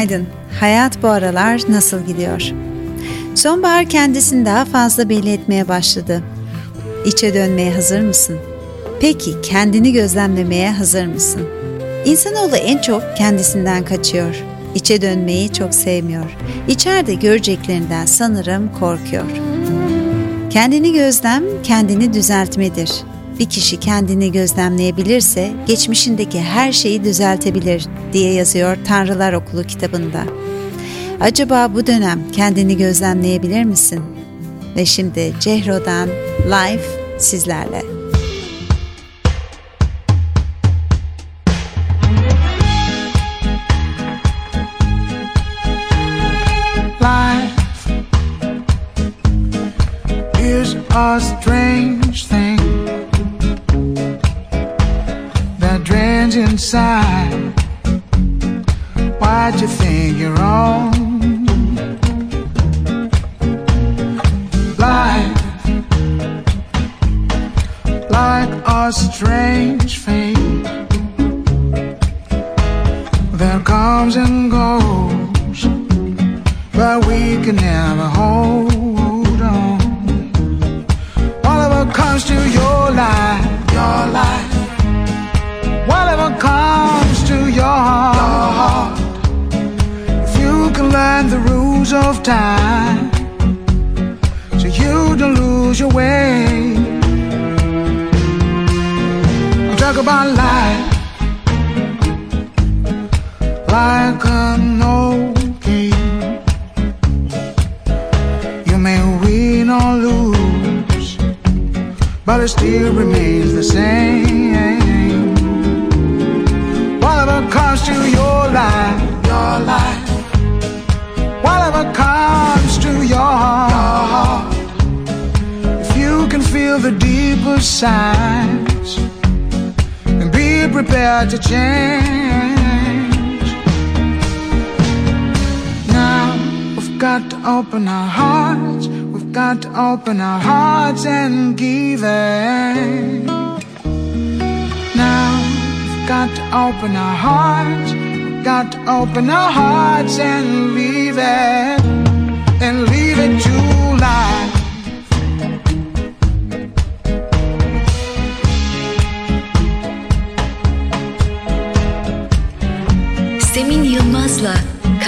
Günaydın. Hayat bu aralar nasıl gidiyor? Sonbahar kendisini daha fazla belli etmeye başladı. İçe dönmeye hazır mısın? Peki kendini gözlemlemeye hazır mısın? İnsanoğlu en çok kendisinden kaçıyor. İçe dönmeyi çok sevmiyor. İçeride göreceklerinden sanırım korkuyor. Kendini gözlem, kendini düzeltmedir. Bir kişi kendini gözlemleyebilirse geçmişindeki her şeyi düzeltebilir diye yazıyor Tanrılar Okulu kitabında. Acaba bu dönem kendini gözlemleyebilir misin? Ve şimdi Cehro'dan Live sizlerle. Inside. Why'd you think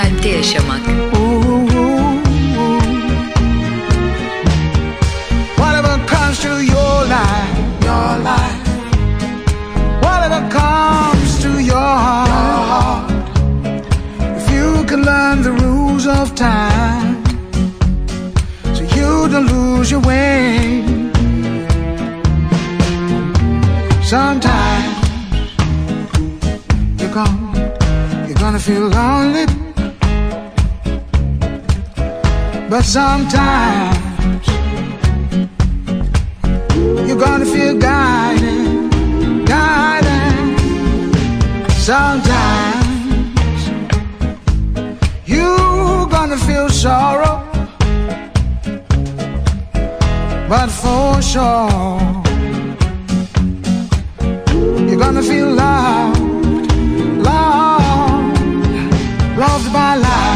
Kalpte Yaşamak. Whatever comes to your life, your life. Whatever comes to your heart, if you can learn the rules of time, so you don't lose your way. Sometimes you're gonna, you're gonna feel lonely, but sometimes you're gonna feel guided, guided. Sometimes you're gonna feel sorrow, but for sure you're gonna feel loved, loved, loved by life.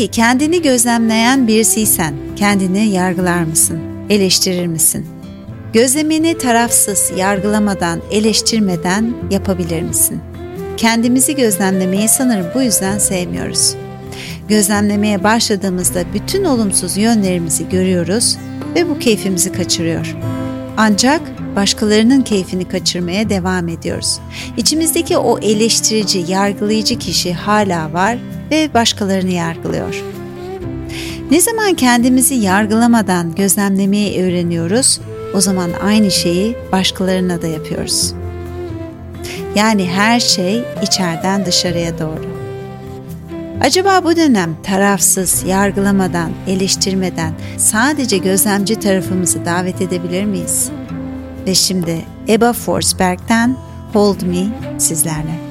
Peki kendini gözlemleyen birisiysen kendini yargılar mısın? Eleştirir misin? Gözlemini tarafsız, yargılamadan, eleştirmeden yapabilir misin? Kendimizi gözlemlemeyi sanırım bu yüzden sevmiyoruz. Gözlemlemeye başladığımızda bütün olumsuz yönlerimizi görüyoruz ve bu keyfimizi kaçırıyor. Ancak başkalarının keyfini kaçırmaya devam ediyoruz. İçimizdeki o eleştirici, yargılayıcı kişi hala var ve başkalarını yargılıyor. Ne zaman kendimizi yargılamadan gözlemlemeyi öğreniyoruz, o zaman aynı şeyi başkalarına da yapıyoruz. Yani her şey içeriden dışarıya doğru. Acaba bu dönem tarafsız, yargılamadan, eleştirmeden sadece gözlemci tarafımızı davet edebilir miyiz? Ve şimdi Eba Forsberg'den Hold Me sizlerle.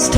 was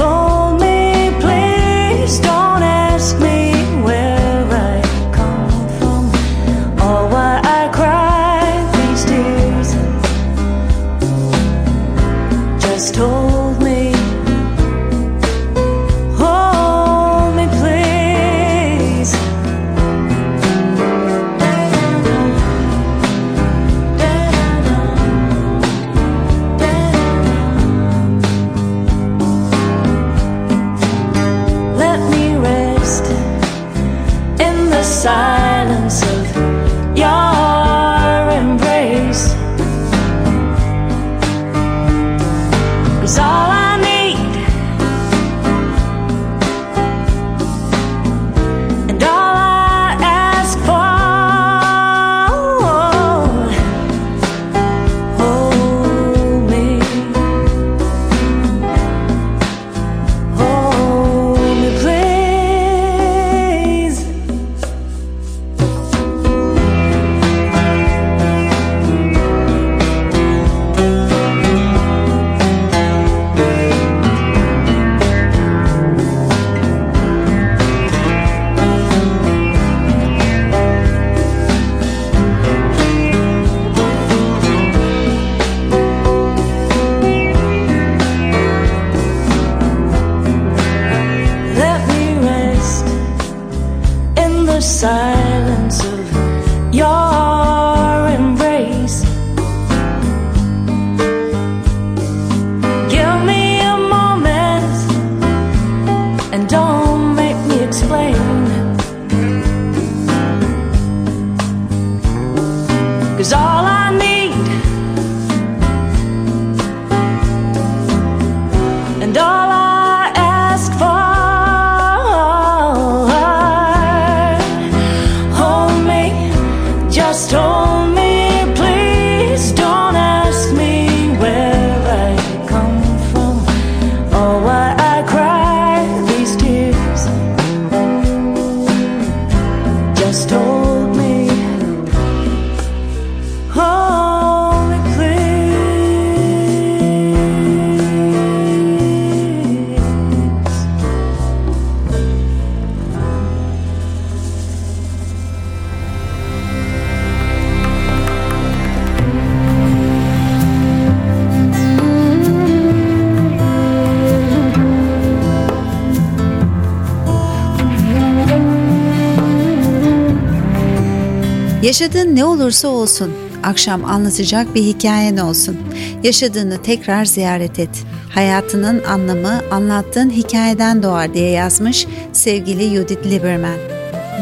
Yaşadığın ne olursa olsun, akşam anlatacak bir hikayen olsun. Yaşadığını tekrar ziyaret et. Hayatının anlamı anlattığın hikayeden doğar diye yazmış sevgili Judith Lieberman.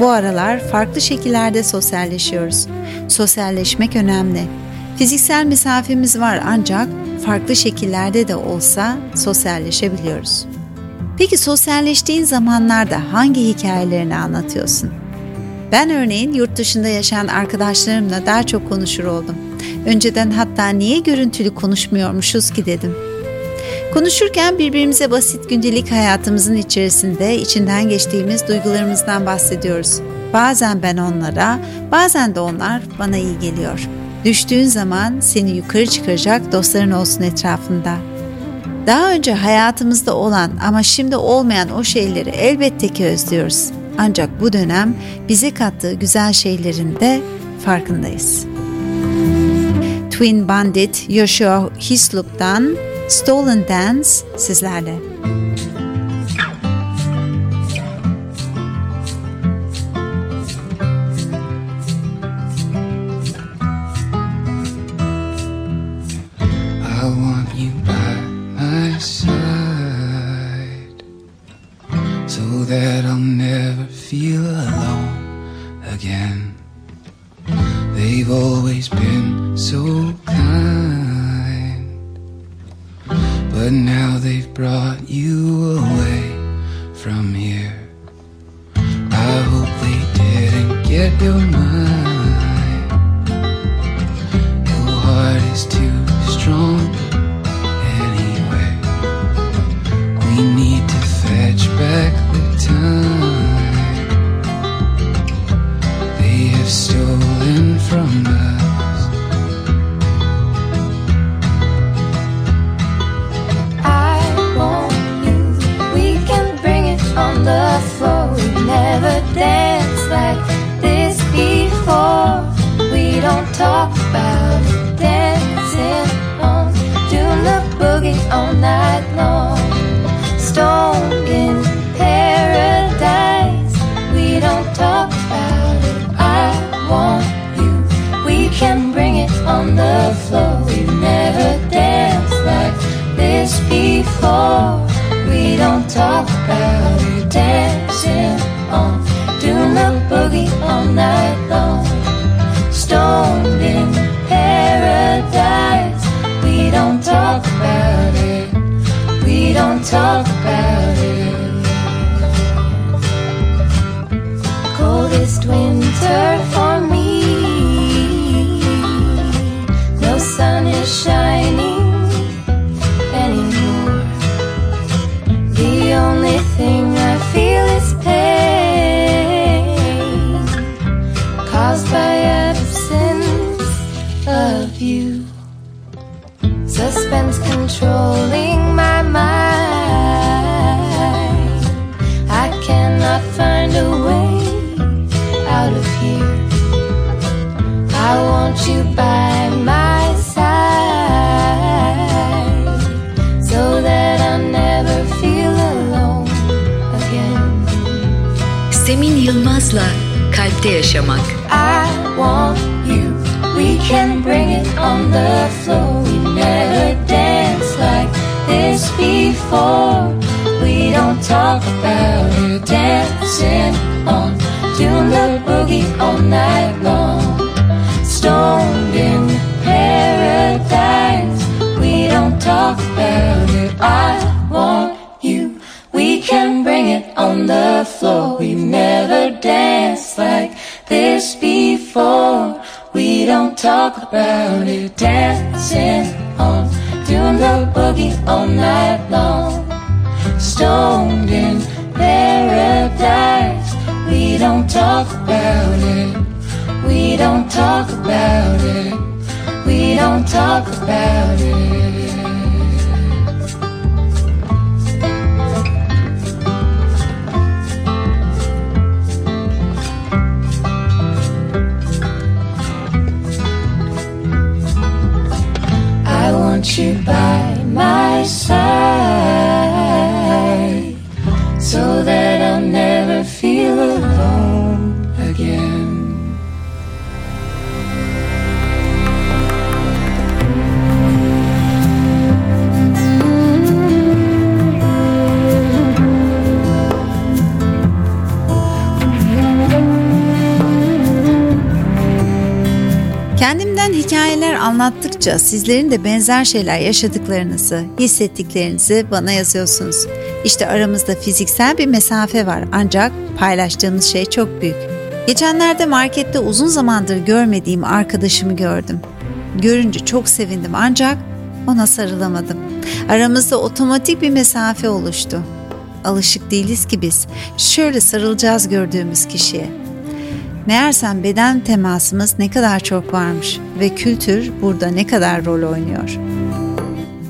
Bu aralar farklı şekillerde sosyalleşiyoruz. Sosyalleşmek önemli. Fiziksel mesafemiz var ancak farklı şekillerde de olsa sosyalleşebiliyoruz. Peki sosyalleştiğin zamanlarda hangi hikayelerini anlatıyorsun? Ben örneğin yurt dışında yaşayan arkadaşlarımla daha çok konuşur oldum. Önceden hatta niye görüntülü konuşmuyormuşuz ki dedim. Konuşurken birbirimize basit gündelik hayatımızın içerisinde içinden geçtiğimiz duygularımızdan bahsediyoruz. Bazen ben onlara, bazen de onlar bana iyi geliyor. Düştüğün zaman seni yukarı çıkaracak dostların olsun etrafında. Daha önce hayatımızda olan ama şimdi olmayan o şeyleri elbette ki özlüyoruz. Ancak bu dönem bize kattığı güzel şeylerin de farkındayız. Twin Bandit Joshua Hislop'tan Stolen Dance sizlerle. all night long. talk about it. Coldest winter. Yaşamak. I want you, we can bring it on the floor. We never danced like this before. We don't talk about it, dancing on, doing the boogie all night long. Stoned in paradise, we don't talk about it. I want you, we can bring it on the floor. We never before. We don't talk about it, dancing on, doing the boogie all night long. Stoned in paradise, we don't talk about it. We don't talk about it. We don't talk about it. Want you by my side Kendimden hikayeler anlattıkça sizlerin de benzer şeyler yaşadıklarınızı, hissettiklerinizi bana yazıyorsunuz. İşte aramızda fiziksel bir mesafe var ancak paylaştığımız şey çok büyük. Geçenlerde markette uzun zamandır görmediğim arkadaşımı gördüm. Görünce çok sevindim ancak ona sarılamadım. Aramızda otomatik bir mesafe oluştu. Alışık değiliz ki biz. Şöyle sarılacağız gördüğümüz kişiye. Meğersem beden temasımız ne kadar çok varmış ve kültür burada ne kadar rol oynuyor.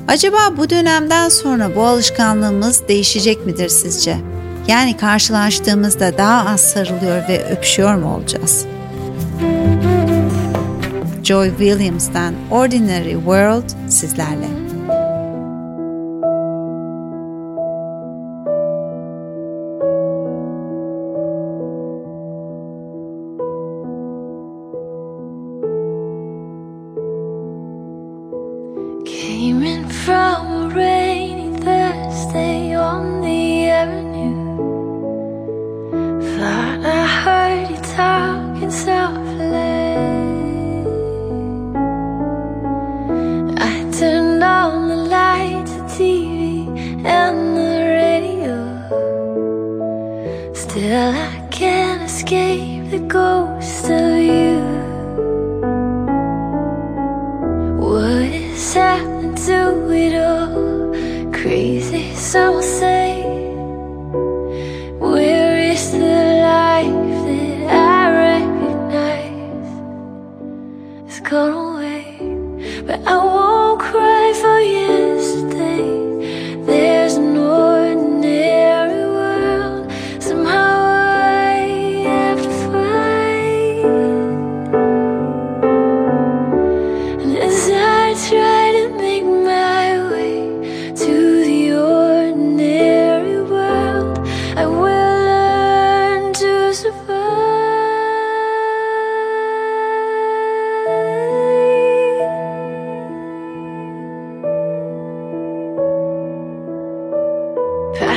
Acaba bu dönemden sonra bu alışkanlığımız değişecek midir sizce? Yani karşılaştığımızda daha az sarılıyor ve öpüşüyor mu olacağız? Joy Williams'tan Ordinary World sizlerle.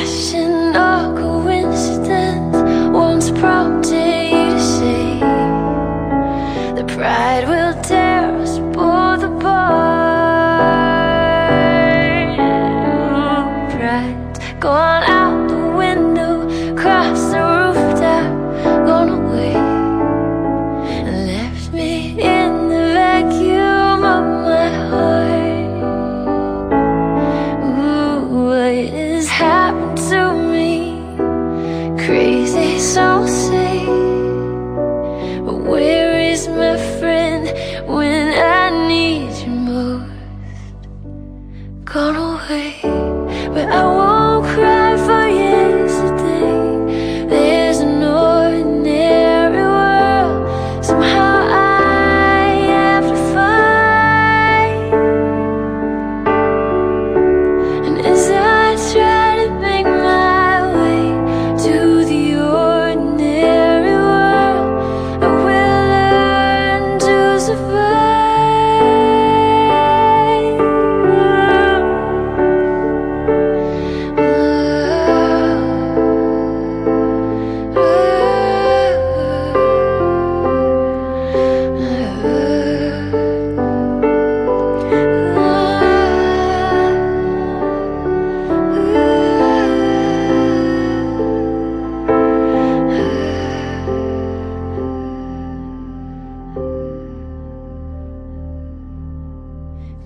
Flashing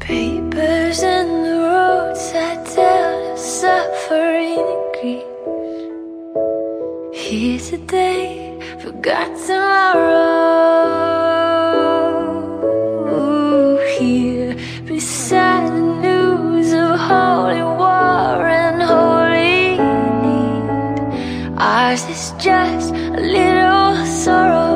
Papers and the roadside tell of suffering and grief. Here today, forgot tomorrow. Here beside the news of holy war and holy need, ours is just a little sorrow.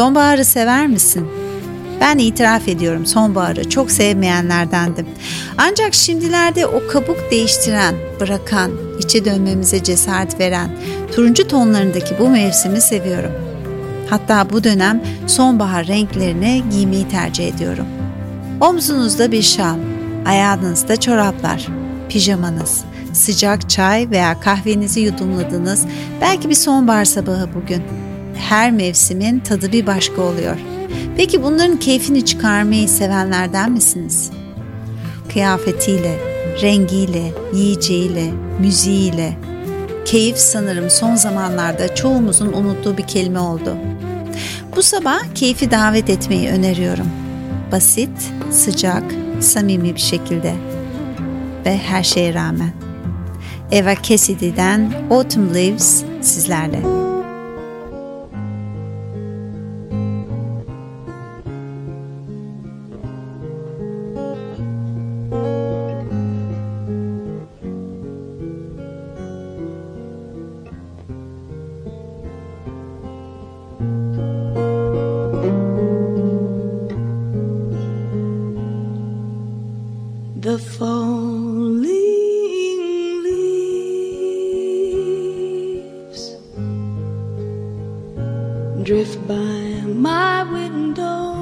Sonbaharı sever misin? Ben itiraf ediyorum sonbaharı çok sevmeyenlerdendim. Ancak şimdilerde o kabuk değiştiren, bırakan, içe dönmemize cesaret veren, turuncu tonlarındaki bu mevsimi seviyorum. Hatta bu dönem sonbahar renklerini giymeyi tercih ediyorum. Omzunuzda bir şal, ayağınızda çoraplar, pijamanız, sıcak çay veya kahvenizi yudumladınız, belki bir sonbahar sabahı bugün.'' Her mevsimin tadı bir başka oluyor. Peki bunların keyfini çıkarmayı sevenlerden misiniz? Kıyafetiyle, rengiyle, yiyeceğiyle, müziğiyle. Keyif sanırım son zamanlarda çoğumuzun unuttuğu bir kelime oldu. Bu sabah keyfi davet etmeyi öneriyorum. Basit, sıcak, samimi bir şekilde. Ve her şeye rağmen. Eva Cassidy'den Autumn Leaves sizlerle. the falling leaves drift by my window.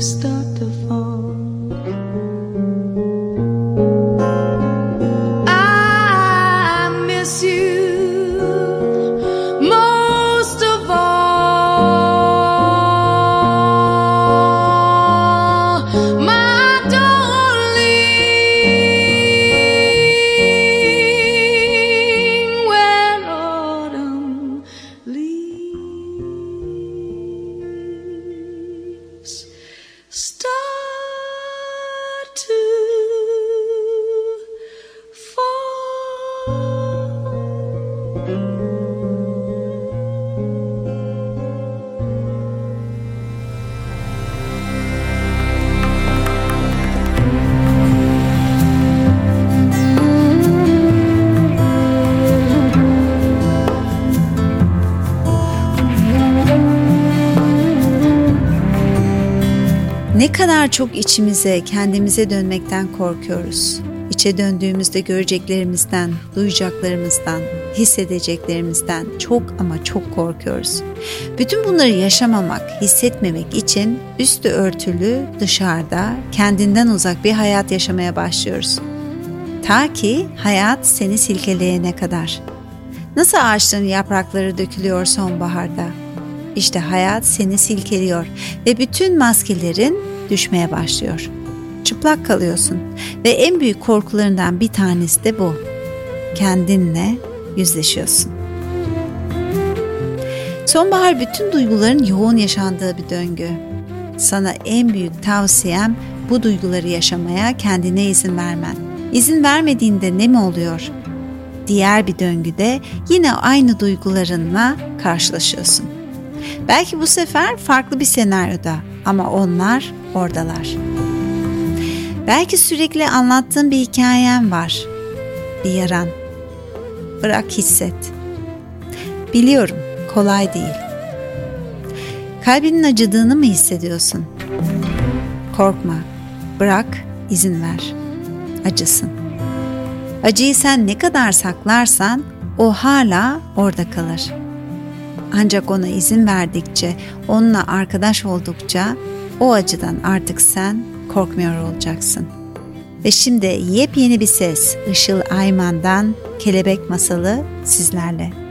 Start to fall. Çok içimize, kendimize dönmekten korkuyoruz. İçe döndüğümüzde göreceklerimizden, duyacaklarımızdan, hissedeceklerimizden çok ama çok korkuyoruz. Bütün bunları yaşamamak, hissetmemek için üstü örtülü, dışarıda, kendinden uzak bir hayat yaşamaya başlıyoruz. Ta ki hayat seni silkeleyene kadar. Nasıl ağaçların yaprakları dökülüyor sonbaharda? İşte hayat seni silkeliyor ve bütün maskelerin düşmeye başlıyor. Çıplak kalıyorsun ve en büyük korkularından bir tanesi de bu. Kendinle yüzleşiyorsun. Sonbahar bütün duyguların yoğun yaşandığı bir döngü. Sana en büyük tavsiyem bu duyguları yaşamaya kendine izin vermen. İzin vermediğinde ne mi oluyor? Diğer bir döngüde yine aynı duygularınla karşılaşıyorsun. Belki bu sefer farklı bir senaryoda ama onlar oradalar. Belki sürekli anlattığın bir hikayen var. Bir yaran. Bırak hisset. Biliyorum kolay değil. Kalbinin acıdığını mı hissediyorsun? Korkma. Bırak, izin ver. Acısın. Acıyı sen ne kadar saklarsan o hala orada kalır. Ancak ona izin verdikçe, onunla arkadaş oldukça o acıdan artık sen korkmuyor olacaksın. Ve şimdi yepyeni bir ses Işıl Ayman'dan Kelebek Masalı sizlerle.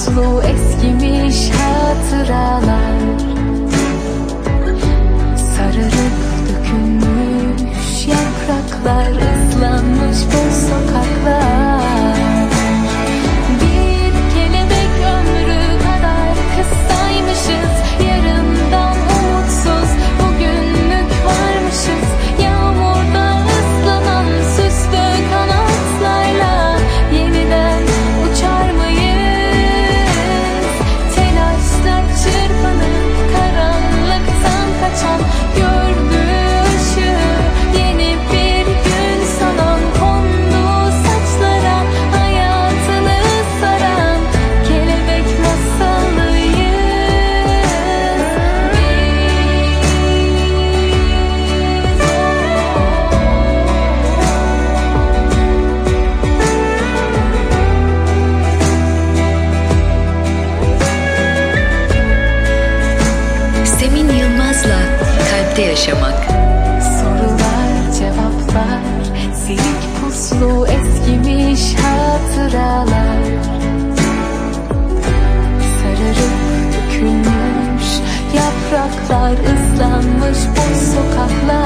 Uslu eskimiş hatıralar. Sararıp dökülmüş yapraklar ıslanmış boş sokaklar. Islanmış boş sokaklar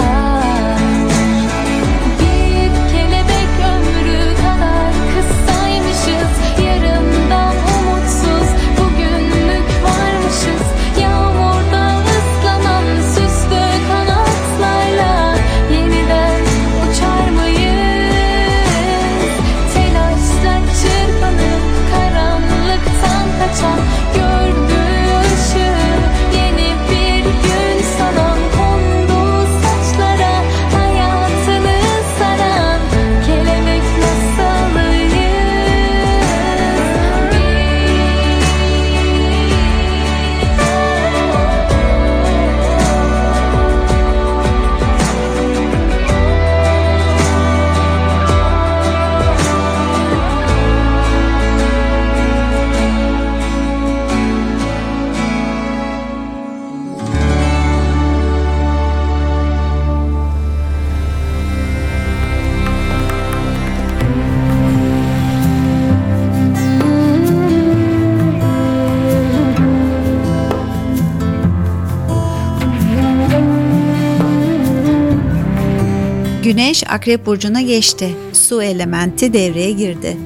Güneş Akrep Burcu'na geçti. Su elementi devreye girdi.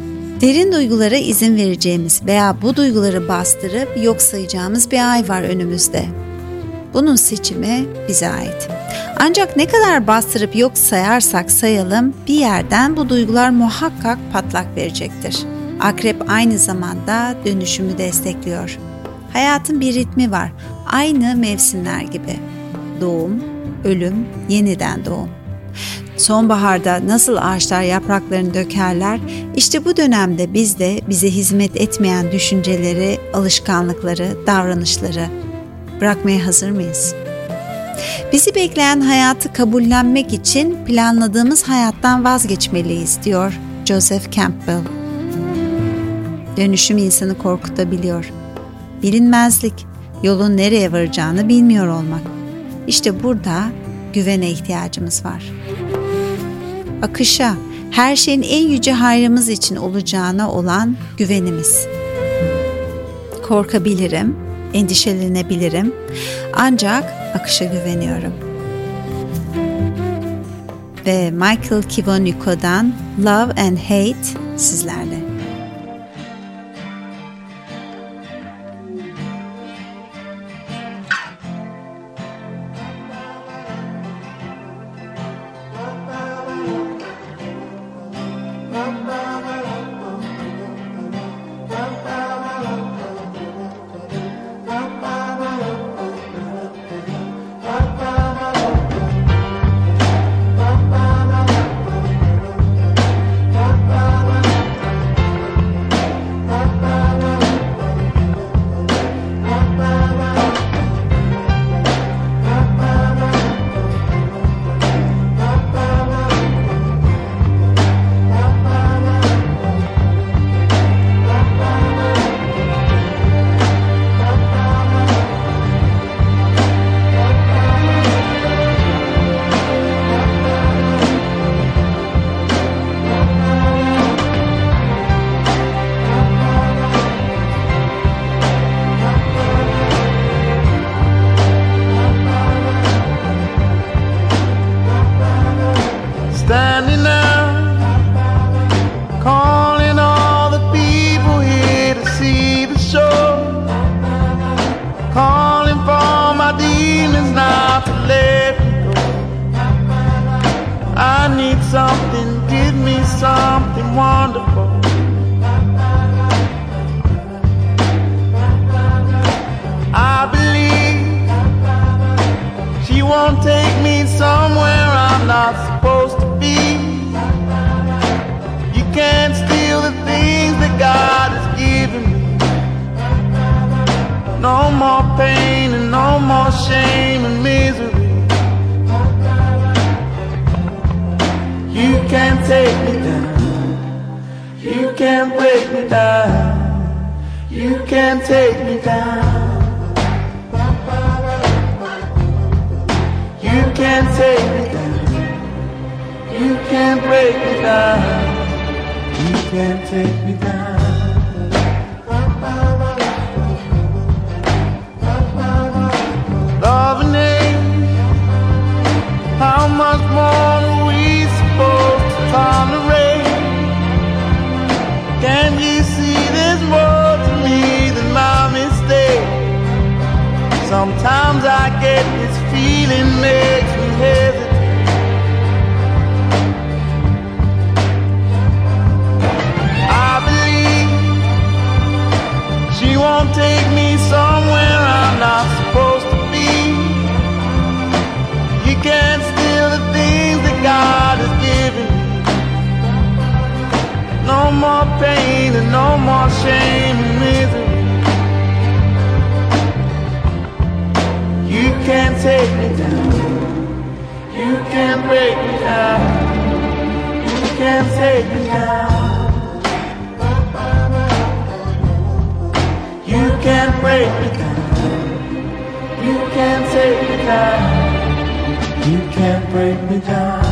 Derin duygulara izin vereceğimiz veya bu duyguları bastırıp yok sayacağımız bir ay var önümüzde. Bunun seçimi bize ait. Ancak ne kadar bastırıp yok sayarsak sayalım bir yerden bu duygular muhakkak patlak verecektir. Akrep aynı zamanda dönüşümü destekliyor. Hayatın bir ritmi var. Aynı mevsimler gibi. Doğum, ölüm, yeniden doğum. Sonbaharda nasıl ağaçlar yapraklarını dökerler, işte bu dönemde biz de bize hizmet etmeyen düşünceleri, alışkanlıkları, davranışları bırakmaya hazır mıyız? Bizi bekleyen hayatı kabullenmek için planladığımız hayattan vazgeçmeliyiz diyor Joseph Campbell. Dönüşüm insanı korkutabiliyor. Bilinmezlik, yolun nereye varacağını bilmiyor olmak. İşte burada güvene ihtiyacımız var akışa, her şeyin en yüce hayrımız için olacağına olan güvenimiz. Korkabilirim, endişelenebilirim ancak akışa güveniyorum. Ve Michael Kiwanuko'dan Love and Hate sizlerle. standing now, calling all the people here to see the show, calling for my demons not to let me go. I need something, give me something, one. No more pain and no more shame and misery. You can't take me down. You can't break me down. You can't take me down. You can't take me down. You can't break me down. You can't take me down. Sometimes I get this feeling makes me hesitate. I believe she won't take me somewhere I'm not supposed to be. You can't steal the things that God has given. No more pain and no more shame. You can't break me down. You can't take me down. You can't break me down.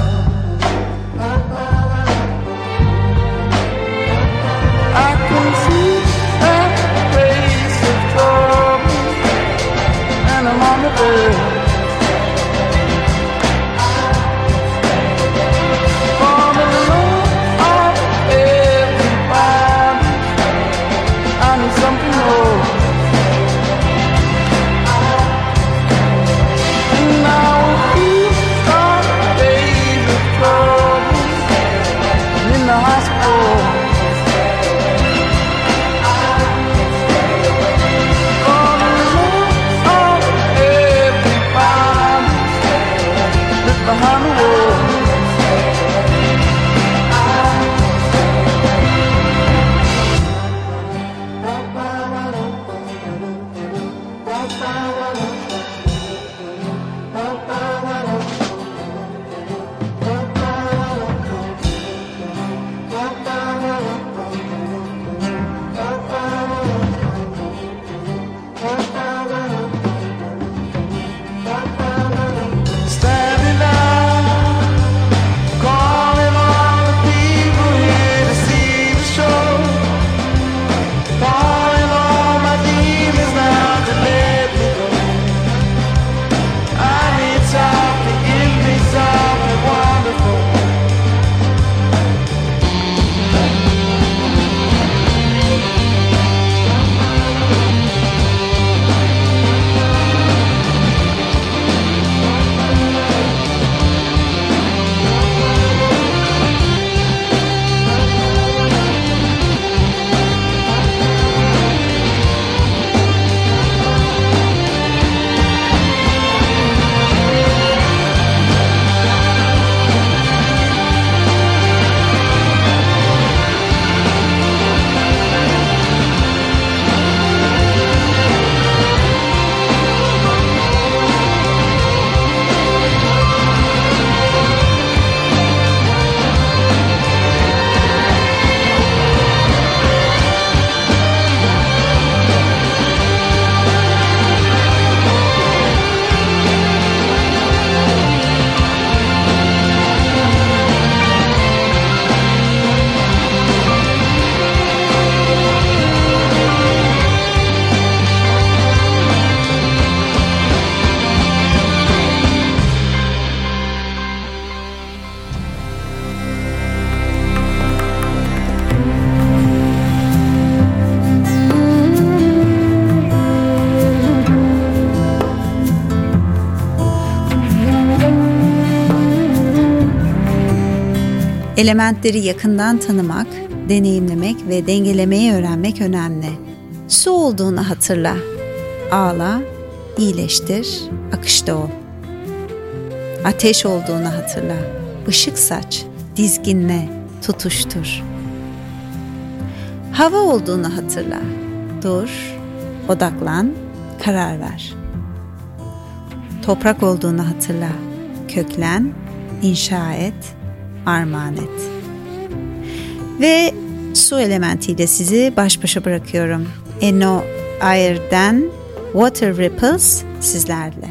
Elementleri yakından tanımak, deneyimlemek ve dengelemeyi öğrenmek önemli. Su olduğunu hatırla. Ağla, iyileştir, akışta ol. Ateş olduğunu hatırla. Işık saç, dizginle, tutuştur. Hava olduğunu hatırla. Dur, odaklan, karar ver. Toprak olduğunu hatırla. Köklen, inşa et, armağan et. Ve su elementiyle sizi baş başa bırakıyorum. Eno Ayer'den Water Ripples sizlerle.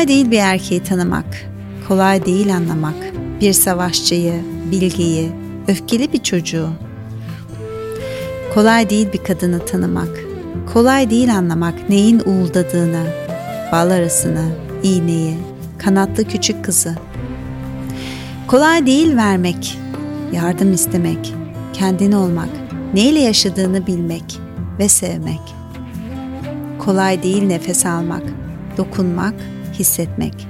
Kolay değil bir erkeği tanımak, kolay değil anlamak. Bir savaşçıyı, bilgiyi, öfkeli bir çocuğu. Kolay değil bir kadını tanımak, kolay değil anlamak neyin uğuldadığını, bal arasını, iğneyi, kanatlı küçük kızı. Kolay değil vermek, yardım istemek, kendini olmak, neyle yaşadığını bilmek ve sevmek. Kolay değil nefes almak, dokunmak, hissetmek.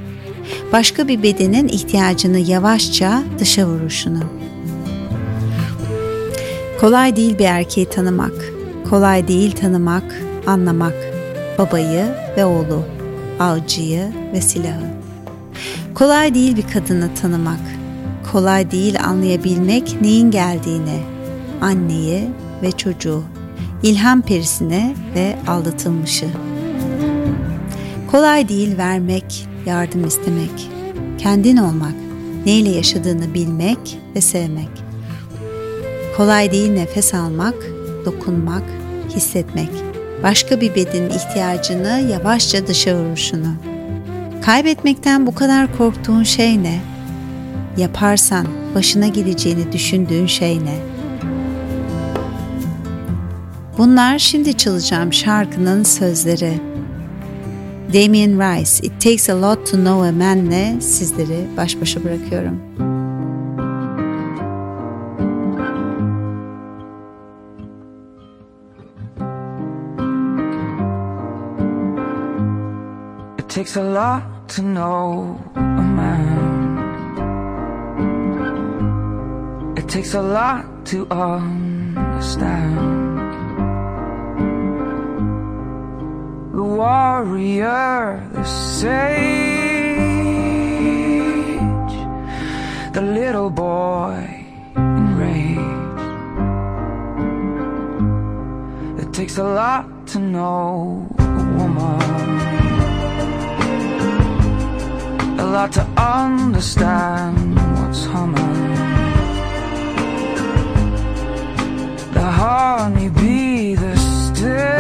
Başka bir bedenin ihtiyacını yavaşça dışa vuruşunu. Kolay değil bir erkeği tanımak. Kolay değil tanımak, anlamak. Babayı ve oğlu, avcıyı ve silahı. Kolay değil bir kadını tanımak. Kolay değil anlayabilmek neyin geldiğini, anneyi ve çocuğu, ilham perisine ve aldatılmışı. Kolay değil vermek, yardım istemek, kendin olmak, neyle yaşadığını bilmek ve sevmek. Kolay değil nefes almak, dokunmak, hissetmek. Başka bir bedenin ihtiyacını yavaşça dışa vuruşunu. Kaybetmekten bu kadar korktuğun şey ne? Yaparsan başına geleceğini düşündüğün şey ne? Bunlar şimdi çalacağım şarkının sözleri. Damien Rice, It Takes a Lot to Know a Man'le sizleri baş başa bırakıyorum. It takes a lot to know a man. It takes a lot to understand. Warrior, the sage, the little boy enraged. It takes a lot to know a woman, a lot to understand what's humming. The honeybee, the still.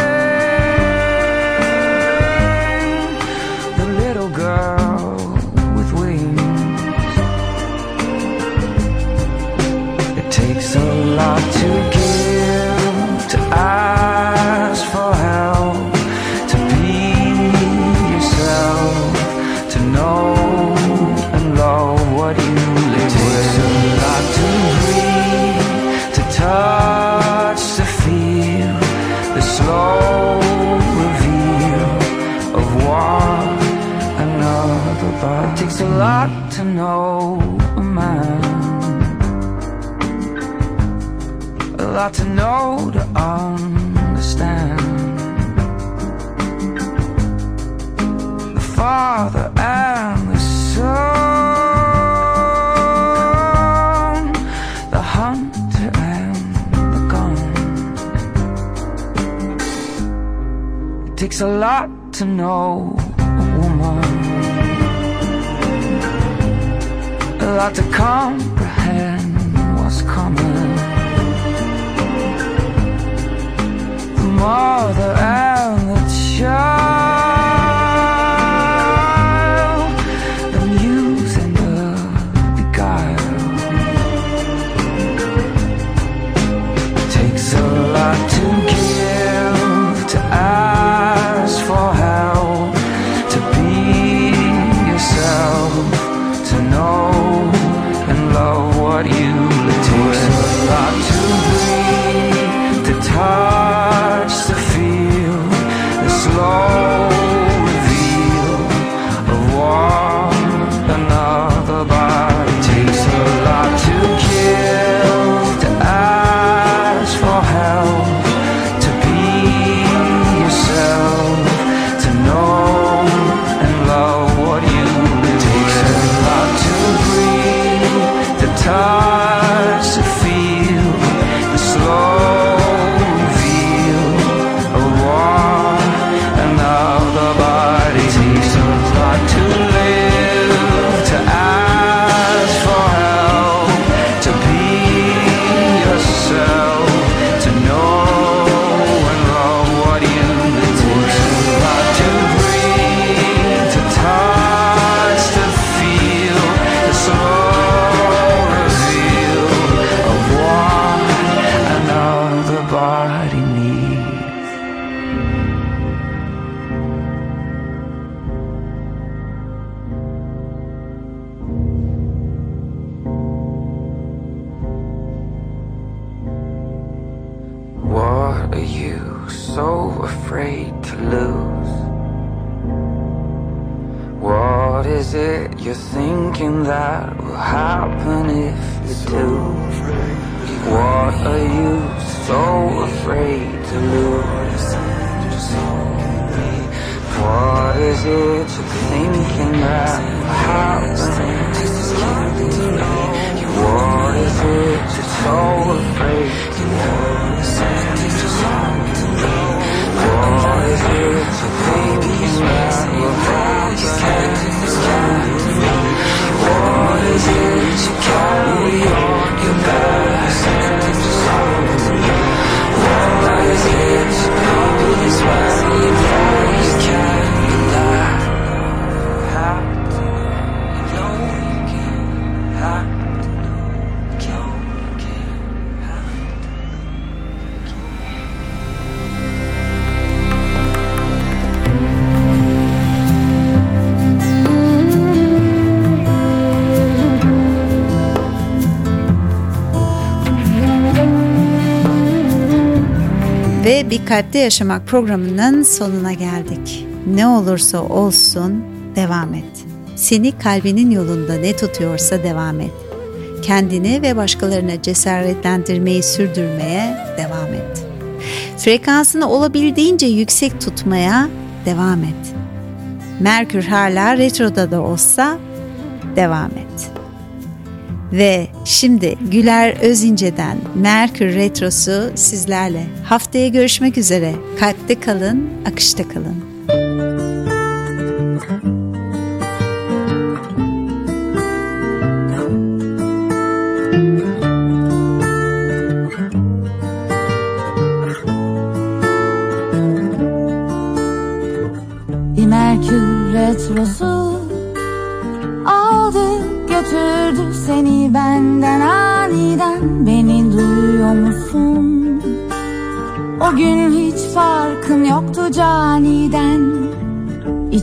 Bir Kalpte Yaşamak programının sonuna geldik. Ne olursa olsun devam et. Seni kalbinin yolunda ne tutuyorsa devam et. Kendini ve başkalarına cesaretlendirmeyi sürdürmeye devam et. Frekansını olabildiğince yüksek tutmaya devam et. Merkür hala retroda da olsa devam et. Ve şimdi Güler Özince'den Merkür Retrosu sizlerle. Haftaya görüşmek üzere. Kalpte kalın, akışta kalın.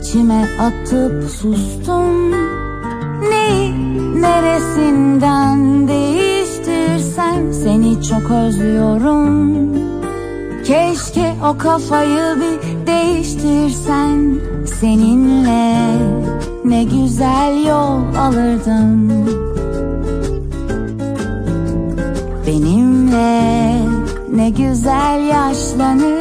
içime atıp sustum. Neyi neresinden değiştirsem seni çok özlüyorum. Keşke o kafayı bir değiştirsen. Seninle ne güzel yol alırdım. Benimle ne güzel yaşlanır.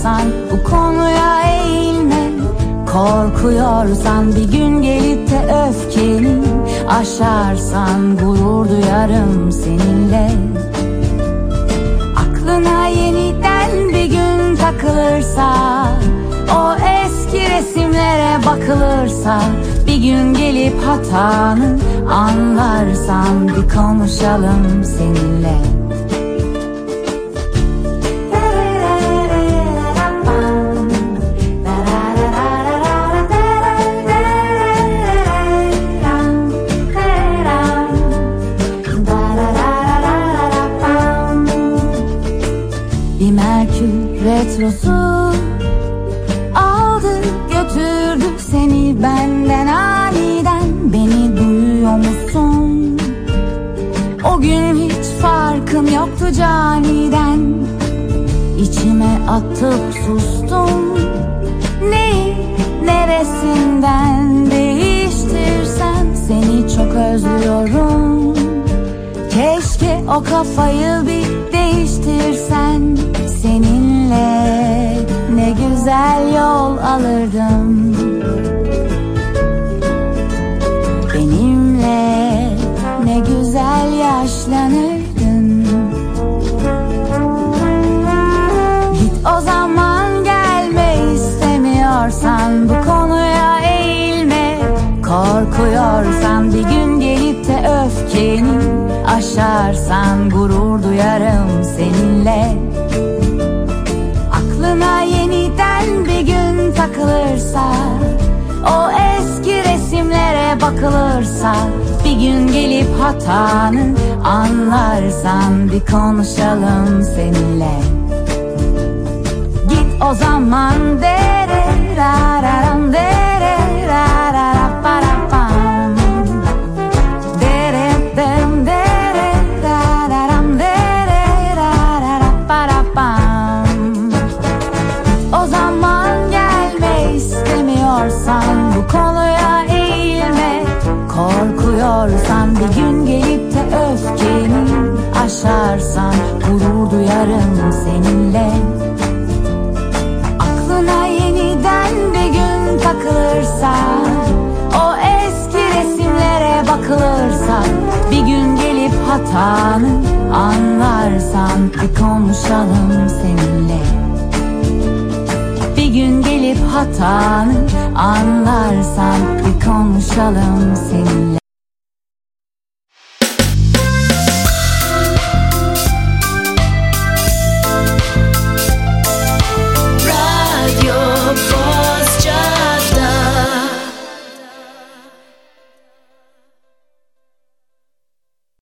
İstemiyorsan bu konuya eğilme. Korkuyorsan bir gün gelip de öfkeni aşarsan gurur duyarım seninle. Aklına yeniden bir gün takılırsa O eski resimlere bakılırsa Bir gün gelip hatanı anlarsan Bir konuşalım seninle yaşlanırdın Git o zaman gelme istemiyorsan Bu konuya eğilme. Korkuyorsan bir gün gelip de öfkeni aşarsan Gurur duyarım seninle. Aklına yeniden bir gün takılırsa O eski resimlere bakılırsa Bir gün gelip hatanı anlarsan Bir konuşalım seninle. Git o zaman dere rararam dere Duyarım seninle. Aklına yeniden bir gün takılırsa O eski resimlere bakılırsa Bir gün gelip hatanı anlarsan Bir konuşalım seninle. Bir gün gelip hatanı anlarsan Bir konuşalım seninle